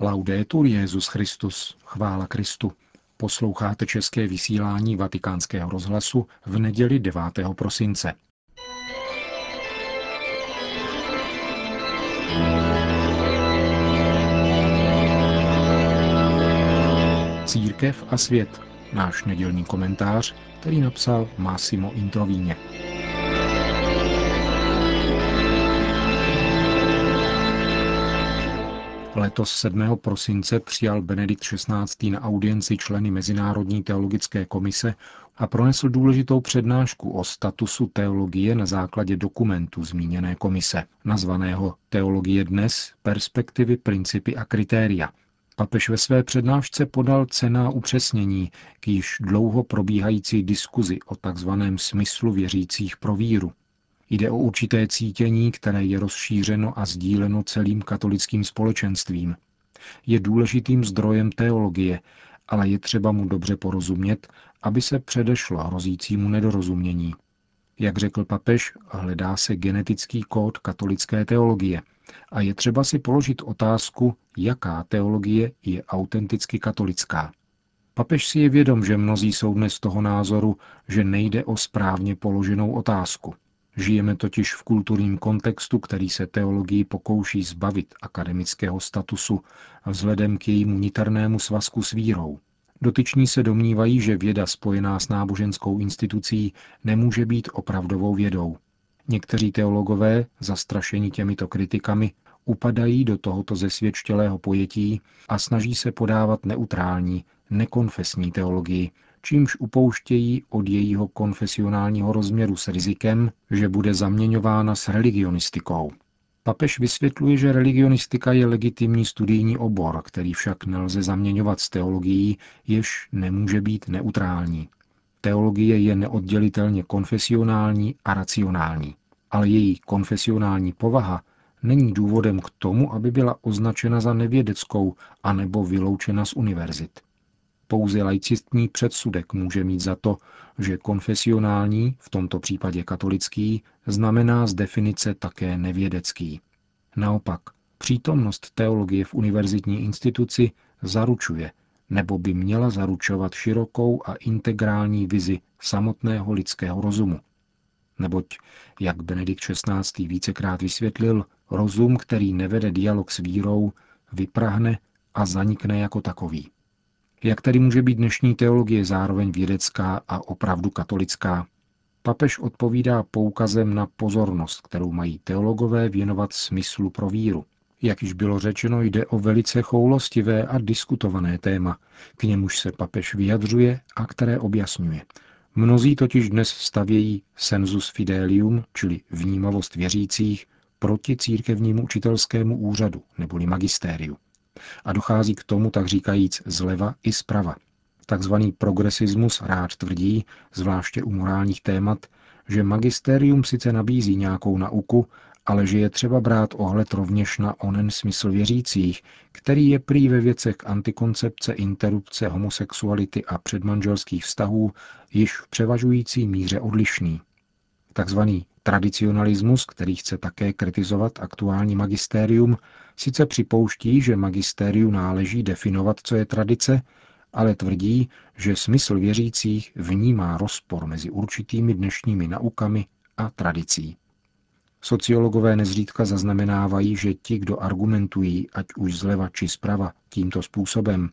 Laudetur Jezus Christus, chvála Kristu. Posloucháte české vysílání Vatikánského rozhlasu v neděli 9. prosince. Církev a svět. Náš nedělní komentář, který napsal Massimo Introvíně. Letos 7. prosince přijal Benedikt XVI. na audienci členy Mezinárodní teologické komise a pronesl důležitou přednášku o statusu teologie na základě dokumentu zmíněné komise, nazvaného Teologie dnes, perspektivy, principy a kritéria. Papež ve své přednášce podal cená upřesnění k již dlouho probíhající diskuzi o takzvaném smyslu věřících pro víru. Jde o určité cítění, které je rozšířeno a sdíleno celým katolickým společenstvím. Je důležitým zdrojem teologie, ale je třeba mu dobře porozumět, aby se předešlo hrozícímu nedorozumění. Jak řekl papež, hledá se genetický kód katolické teologie a je třeba si položit otázku, jaká teologie je autenticky katolická. Papež si je vědom, že mnozí jsou dnes toho názoru, že nejde o správně položenou otázku – Žijeme totiž v kulturním kontextu, který se teologii pokouší zbavit akademického statusu vzhledem k jejímu niternému svazku s vírou. Dotyční se domnívají, že věda spojená s náboženskou institucí nemůže být opravdovou vědou. Někteří teologové, zastrašení těmito kritikami, upadají do tohoto zesvědčtělého pojetí a snaží se podávat neutrální, nekonfesní teologii, čímž upouštějí od jejího konfesionálního rozměru s rizikem, že bude zaměňována s religionistikou. Papež vysvětluje, že religionistika je legitimní studijní obor, který však nelze zaměňovat s teologií, jež nemůže být neutrální. Teologie je neoddělitelně konfesionální a racionální, ale její konfesionální povaha není důvodem k tomu, aby byla označena za nevědeckou anebo vyloučena z univerzit. Pouze laicistní předsudek může mít za to, že konfesionální, v tomto případě katolický, znamená z definice také nevědecký. Naopak, přítomnost teologie v univerzitní instituci zaručuje, nebo by měla zaručovat širokou a integrální vizi samotného lidského rozumu. Neboť, jak Benedikt XVI. vícekrát vysvětlil, rozum, který nevede dialog s vírou, vyprahne a zanikne jako takový. Jak tedy může být dnešní teologie zároveň vědecká a opravdu katolická? Papež odpovídá poukazem na pozornost, kterou mají teologové věnovat smyslu pro víru. Jak již bylo řečeno, jde o velice choulostivé a diskutované téma, k němuž se papež vyjadřuje a které objasňuje. Mnozí totiž dnes stavějí sensus fidelium, čili vnímavost věřících, proti církevnímu učitelskému úřadu, neboli magistériu a dochází k tomu, tak říkajíc, zleva i zprava. Takzvaný progresismus rád tvrdí, zvláště u morálních témat, že magisterium sice nabízí nějakou nauku, ale že je třeba brát ohled rovněž na onen smysl věřících, který je prý ve věcech antikoncepce, interrupce, homosexuality a předmanželských vztahů již v převažující míře odlišný. Takzvaný tradicionalismus, který chce také kritizovat aktuální magistérium, sice připouští, že magistériu náleží definovat, co je tradice, ale tvrdí, že smysl věřících vnímá rozpor mezi určitými dnešními naukami a tradicí. Sociologové nezřídka zaznamenávají, že ti, kdo argumentují, ať už zleva či zprava, tímto způsobem,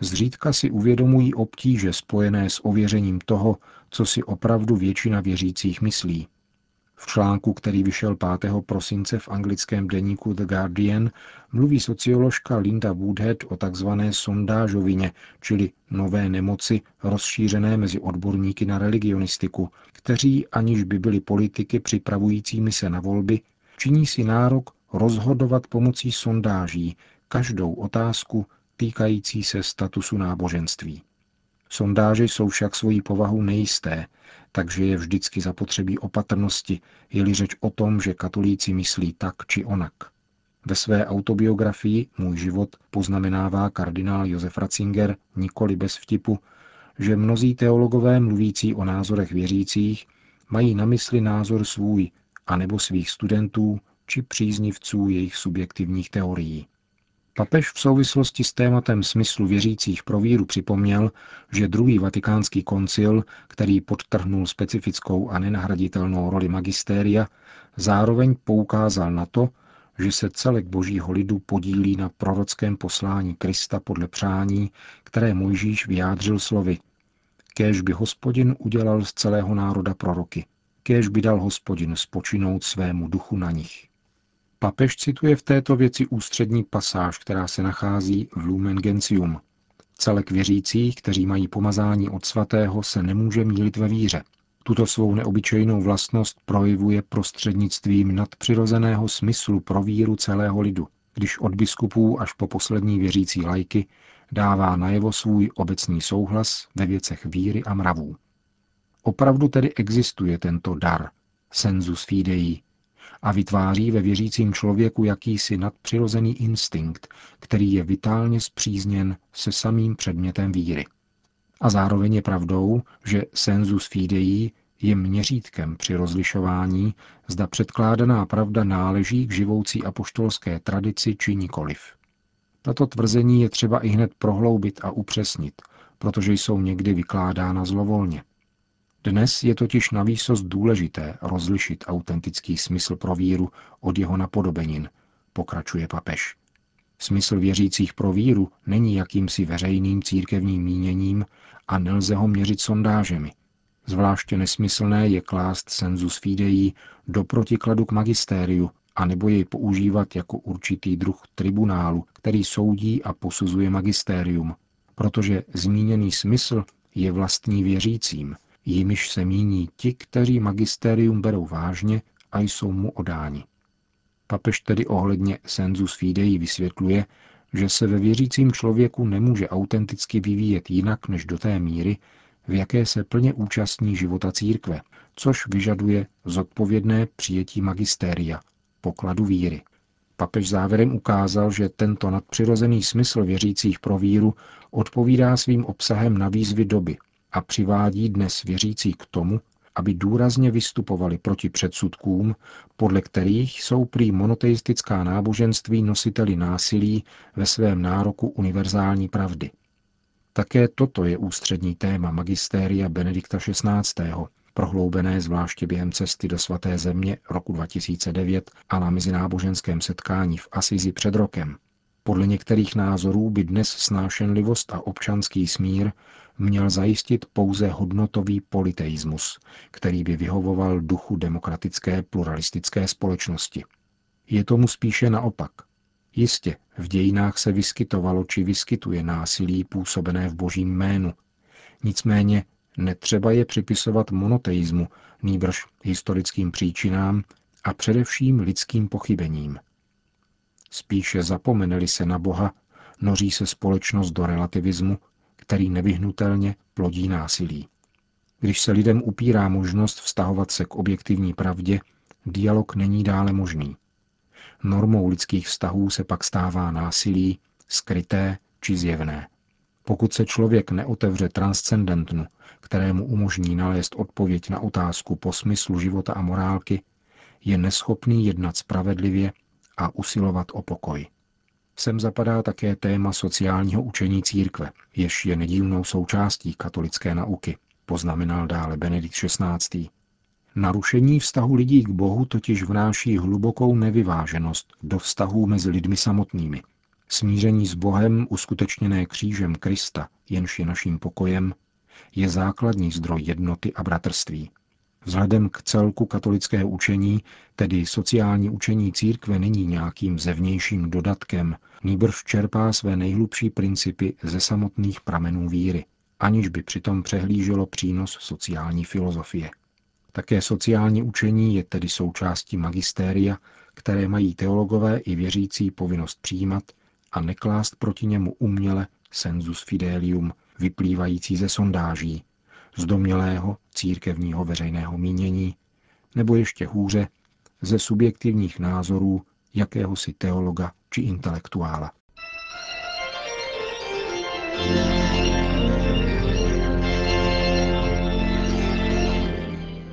zřídka si uvědomují obtíže spojené s ověřením toho, co si opravdu většina věřících myslí. V článku, který vyšel 5. prosince v anglickém deníku The Guardian, mluví socioložka Linda Woodhead o takzvané sondážovině, čili nové nemoci rozšířené mezi odborníky na religionistiku, kteří, aniž by byli politiky připravujícími se na volby, činí si nárok rozhodovat pomocí sondáží každou otázku týkající se statusu náboženství. Sondáže jsou však svojí povahu nejisté, takže je vždycky zapotřebí opatrnosti, je-li řeč o tom, že katolíci myslí tak či onak. Ve své autobiografii Můj život poznamenává kardinál Josef Ratzinger nikoli bez vtipu, že mnozí teologové mluvící o názorech věřících mají na mysli názor svůj, anebo svých studentů či příznivců jejich subjektivních teorií. Papež v souvislosti s tématem smyslu věřících pro víru připomněl, že druhý vatikánský koncil, který podtrhnul specifickou a nenahraditelnou roli magistéria, zároveň poukázal na to, že se celek božího lidu podílí na prorockém poslání Krista podle přání, které Mojžíš vyjádřil slovy. Kéž by hospodin udělal z celého národa proroky, kéž by dal hospodin spočinout svému duchu na nich. Papež cituje v této věci ústřední pasáž, která se nachází v Lumen Gentium. Celek věřících, kteří mají pomazání od svatého, se nemůže mílit ve víře. Tuto svou neobyčejnou vlastnost projevuje prostřednictvím nadpřirozeného smyslu pro víru celého lidu, když od biskupů až po poslední věřící lajky dává najevo svůj obecný souhlas ve věcech víry a mravů. Opravdu tedy existuje tento dar, sensus fidei, a vytváří ve věřícím člověku jakýsi nadpřirozený instinkt, který je vitálně zpřízněn se samým předmětem víry. A zároveň je pravdou, že sensus fidei je měřítkem při rozlišování, zda předkládaná pravda náleží k živoucí apoštolské tradici či nikoliv. Tato tvrzení je třeba i hned prohloubit a upřesnit, protože jsou někdy vykládána zlovolně. Dnes je totiž na výsost důležité rozlišit autentický smysl pro víru od jeho napodobenin, pokračuje papež. Smysl věřících pro víru není jakýmsi veřejným církevním míněním a nelze ho měřit sondážemi. Zvláště nesmyslné je klást sensus fidei do protikladu k magistériu, anebo jej používat jako určitý druh tribunálu, který soudí a posuzuje magistérium, protože zmíněný smysl je vlastní věřícím – jimiž se míní ti, kteří magistérium berou vážně a jsou mu odáni. Papež tedy ohledně sensus fidei vysvětluje, že se ve věřícím člověku nemůže autenticky vyvíjet jinak než do té míry, v jaké se plně účastní života církve, což vyžaduje zodpovědné přijetí magistéria, pokladu víry. Papež závěrem ukázal, že tento nadpřirozený smysl věřících pro víru odpovídá svým obsahem na výzvy doby – a přivádí dnes věřící k tomu, aby důrazně vystupovali proti předsudkům, podle kterých jsou prý monoteistická náboženství nositeli násilí ve svém nároku univerzální pravdy. Také toto je ústřední téma magistéria Benedikta XVI., prohloubené zvláště během cesty do svaté země roku 2009 a na mezináboženském setkání v Asizi před rokem. Podle některých názorů by dnes snášenlivost a občanský smír měl zajistit pouze hodnotový politeismus, který by vyhovoval duchu demokratické pluralistické společnosti. Je tomu spíše naopak. Jistě, v dějinách se vyskytovalo či vyskytuje násilí působené v božím jménu. Nicméně netřeba je připisovat monoteismu, nýbrž historickým příčinám a především lidským pochybením. Spíše zapomeneli se na Boha, noří se společnost do relativismu který nevyhnutelně plodí násilí. Když se lidem upírá možnost vztahovat se k objektivní pravdě, dialog není dále možný. Normou lidských vztahů se pak stává násilí, skryté či zjevné. Pokud se člověk neotevře transcendentnu, kterému umožní nalézt odpověď na otázku po smyslu života a morálky, je neschopný jednat spravedlivě a usilovat o pokoj. Sem zapadá také téma sociálního učení církve, jež je nedílnou součástí katolické nauky, poznamenal dále Benedikt XVI. Narušení vztahu lidí k Bohu totiž vnáší hlubokou nevyváženost do vztahů mezi lidmi samotnými. Smíření s Bohem uskutečněné křížem Krista, jenž je naším pokojem, je základní zdroj jednoty a bratrství. Vzhledem k celku katolického učení, tedy sociální učení církve není nějakým zevnějším dodatkem, nýbrž čerpá své nejhlubší principy ze samotných pramenů víry, aniž by přitom přehlíželo přínos sociální filozofie. Také sociální učení je tedy součástí magistéria, které mají teologové i věřící povinnost přijímat a neklást proti němu uměle sensus fidelium, vyplývající ze sondáží, z domělého církevního veřejného mínění, nebo ještě hůře, ze subjektivních názorů jakéhosi teologa či intelektuála.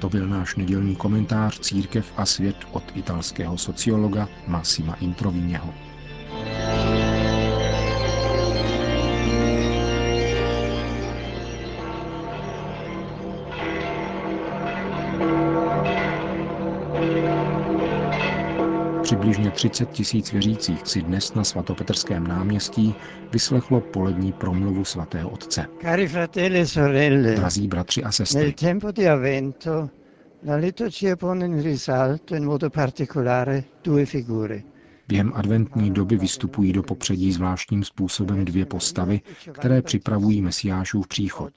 To byl náš nedělní komentář Církev a svět od italského sociologa Massima Introviněho. Přibližně 30 tisíc věřících si dnes na svatopetrském náměstí vyslechlo polední promluvu svatého otce. Cari fratelli e sorelle, Drazí bratři a nel sestry, tempo di Avvento la liturgia pone in risalto in modo particolare due figure. během adventní doby vystupují do popředí zvláštním způsobem dvě postavy, které připravují Mesiášův příchod.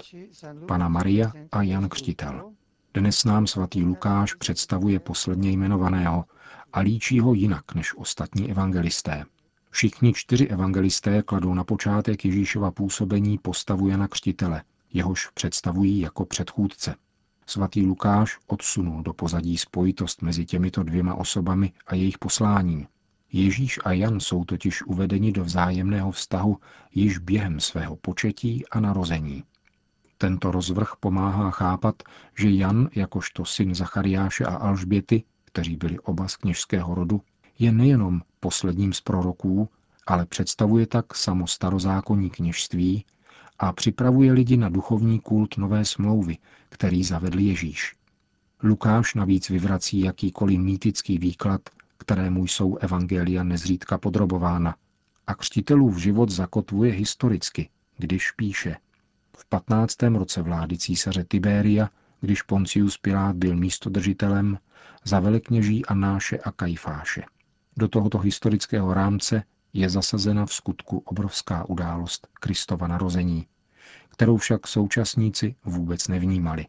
Pana Maria a Jan Křtitel. Dnes nám svatý Lukáš představuje posledně jmenovaného a líčí ho jinak než ostatní evangelisté. Všichni čtyři evangelisté kladou na počátek Ježíšova působení postavu Jana Křtitele, jehož představují jako předchůdce. Svatý Lukáš odsunul do pozadí spojitost mezi těmito dvěma osobami a jejich posláním. Ježíš a Jan jsou totiž uvedeni do vzájemného vztahu již během svého početí a narození. Tento rozvrh pomáhá chápat, že Jan, jakožto syn Zachariáše a Alžběty, kteří byli oba z kněžského rodu, je nejenom posledním z proroků, ale představuje tak samo starozákonní kněžství a připravuje lidi na duchovní kult nové smlouvy, který zavedl Ježíš. Lukáš navíc vyvrací jakýkoliv mýtický výklad, kterému jsou evangelia nezřídka podrobována. A křtitelův život zakotvuje historicky, když píše – v 15. roce vlády císaře Tiberia, když Poncius Pilát byl místodržitelem, za velekněží Anáše a Kajfáše. Do tohoto historického rámce je zasazena v skutku obrovská událost Kristova narození, kterou však současníci vůbec nevnímali.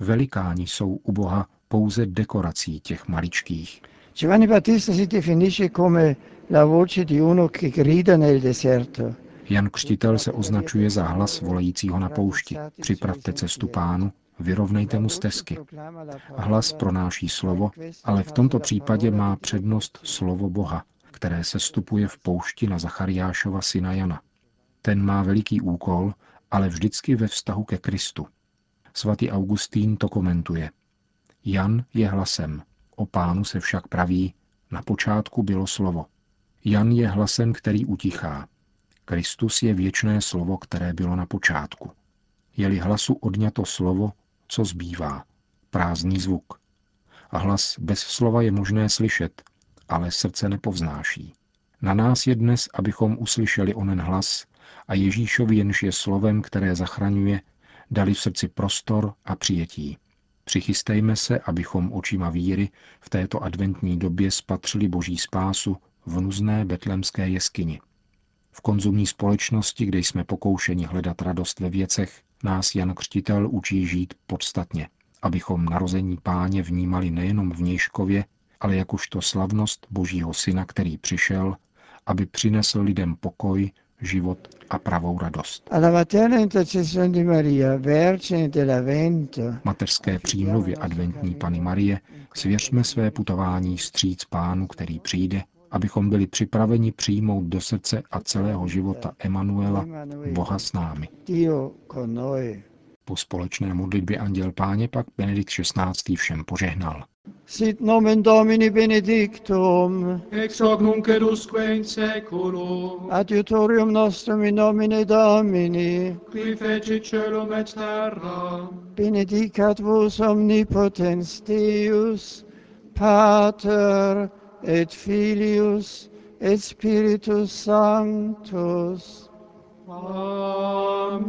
Velikáni jsou u Boha pouze dekorací těch maličkých. Giovanni Battista si definisce come la voce di uno che grida nel deserto. Jan Křtitel se označuje za hlas volajícího na poušti. Připravte cestu pánu, vyrovnejte mu stezky. Hlas pronáší slovo, ale v tomto případě má přednost slovo Boha, které se stupuje v poušti na Zachariášova syna Jana. Ten má veliký úkol, ale vždycky ve vztahu ke Kristu. Svatý Augustín to komentuje. Jan je hlasem, o pánu se však praví, na počátku bylo slovo. Jan je hlasem, který utichá. Kristus je věčné slovo, které bylo na počátku. Je-li hlasu odňato slovo, co zbývá? Prázdný zvuk. A hlas bez slova je možné slyšet, ale srdce nepovznáší. Na nás je dnes, abychom uslyšeli onen hlas a Ježíšovi jenž je slovem, které zachraňuje, dali v srdci prostor a přijetí. Přichystejme se, abychom očima víry v této adventní době spatřili boží spásu v nuzné betlemské jeskyni. V konzumní společnosti, kde jsme pokoušeni hledat radost ve věcech, nás Jan Křtitel učí žít podstatně, abychom narození páně vnímali nejenom v Nějškově, ale jakožto slavnost Božího Syna, který přišel, aby přinesl lidem pokoj, život a pravou radost. Mateřské přímluvě adventní Pany Marie svěřme své putování stříc pánu, který přijde abychom byli připraveni přijmout do srdce a celého života Emanuela, Boha s námi. Po společné modlitbě Anděl Páně pak Benedikt XVI. všem požehnal. Sit nomen Domini benedictum, ex hoc nunc edusque in seculum, adiutorium nostrum in nomine Domini, qui feci celum et terra, benedicat vos omnipotens Deus, Pater et Filius et Spiritus Sanctus. Amen.